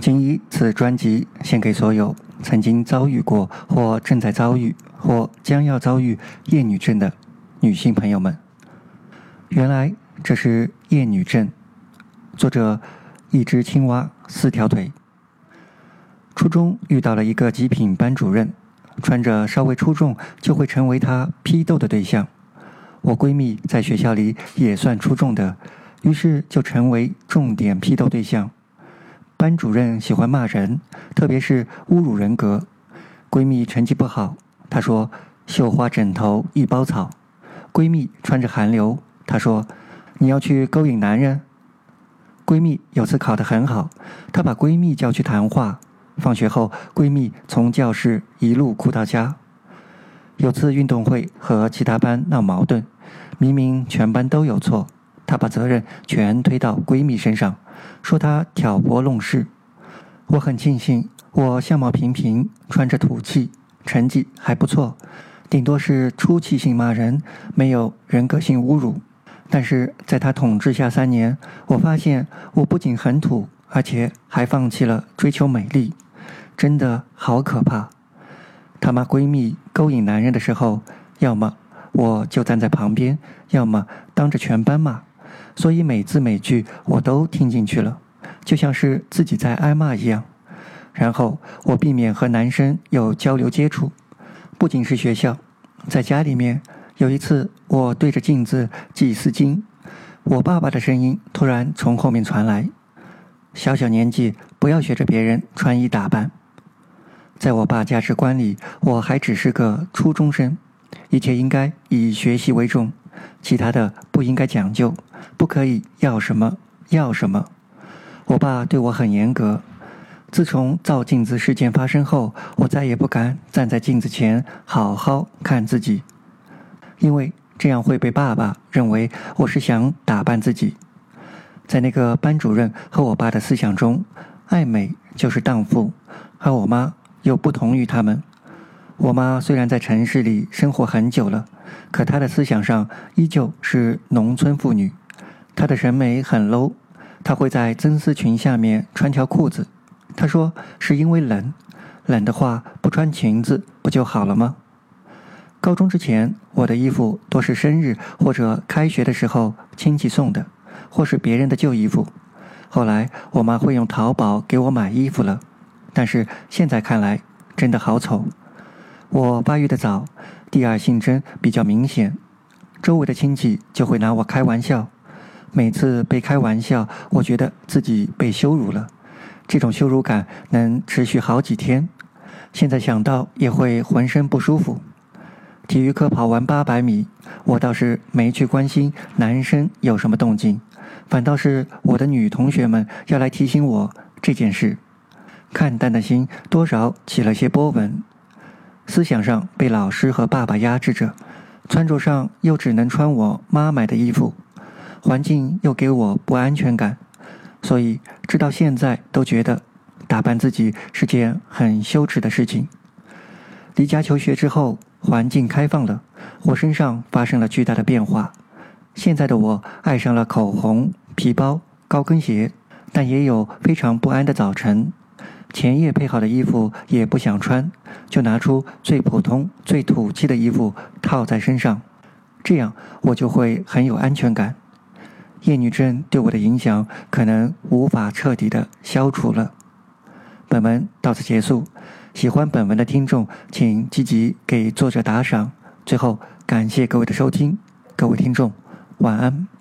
仅以此专辑献给所有曾经遭遇过或正在遭遇或将要遭遇厌女症的女性朋友们。原来这是厌女症。作者：一只青蛙，四条腿。初中遇到了一个极品班主任，穿着稍微出众就会成为他批斗的对象。我闺蜜在学校里也算出众的，于是就成为重点批斗对象。班主任喜欢骂人，特别是侮辱人格。闺蜜成绩不好，她说：“绣花枕头一包草。”闺蜜穿着韩流，她说：“你要去勾引男人。”闺蜜有次考得很好，她把闺蜜叫去谈话。放学后，闺蜜从教室一路哭到家。有次运动会和其他班闹矛盾，明明全班都有错，她把责任全推到闺蜜身上，说她挑拨弄事。我很庆幸，我相貌平平，穿着土气，成绩还不错，顶多是出气性骂人，没有人格性侮辱。但是在她统治下三年，我发现我不仅很土，而且还放弃了追求美丽。真的好可怕！她骂闺蜜勾引男人的时候，要么我就站在旁边，要么当着全班骂，所以每字每句我都听进去了，就像是自己在挨骂一样。然后我避免和男生有交流接触，不仅是学校，在家里面，有一次我对着镜子系丝巾，我爸爸的声音突然从后面传来：“小小年纪不要学着别人穿衣打扮。”在我爸价值观里，我还只是个初中生，一切应该以学习为重，其他的不应该讲究，不可以要什么要什么。我爸对我很严格。自从照镜子事件发生后，我再也不敢站在镜子前好好看自己，因为这样会被爸爸认为我是想打扮自己。在那个班主任和我爸的思想中，爱美就是荡妇，而我妈。又不同于他们。我妈虽然在城市里生活很久了，可她的思想上依旧是农村妇女。她的审美很 low，她会在真丝裙下面穿条裤子。她说是因为冷，冷的话不穿裙子不就好了吗？高中之前，我的衣服都是生日或者开学的时候亲戚送的，或是别人的旧衣服。后来我妈会用淘宝给我买衣服了。但是现在看来，真的好丑。我发育的早，第二性征比较明显，周围的亲戚就会拿我开玩笑。每次被开玩笑，我觉得自己被羞辱了，这种羞辱感能持续好几天。现在想到也会浑身不舒服。体育课跑完八百米，我倒是没去关心男生有什么动静，反倒是我的女同学们要来提醒我这件事。看淡的心多少起了些波纹，思想上被老师和爸爸压制着，穿着上又只能穿我妈买的衣服，环境又给我不安全感，所以直到现在都觉得打扮自己是件很羞耻的事情。离家求学之后，环境开放了，我身上发生了巨大的变化。现在的我爱上了口红、皮包、高跟鞋，但也有非常不安的早晨。前夜配好的衣服也不想穿，就拿出最普通、最土气的衣服套在身上，这样我就会很有安全感。厌女症对我的影响可能无法彻底的消除了。本文到此结束，喜欢本文的听众请积极给作者打赏。最后感谢各位的收听，各位听众晚安。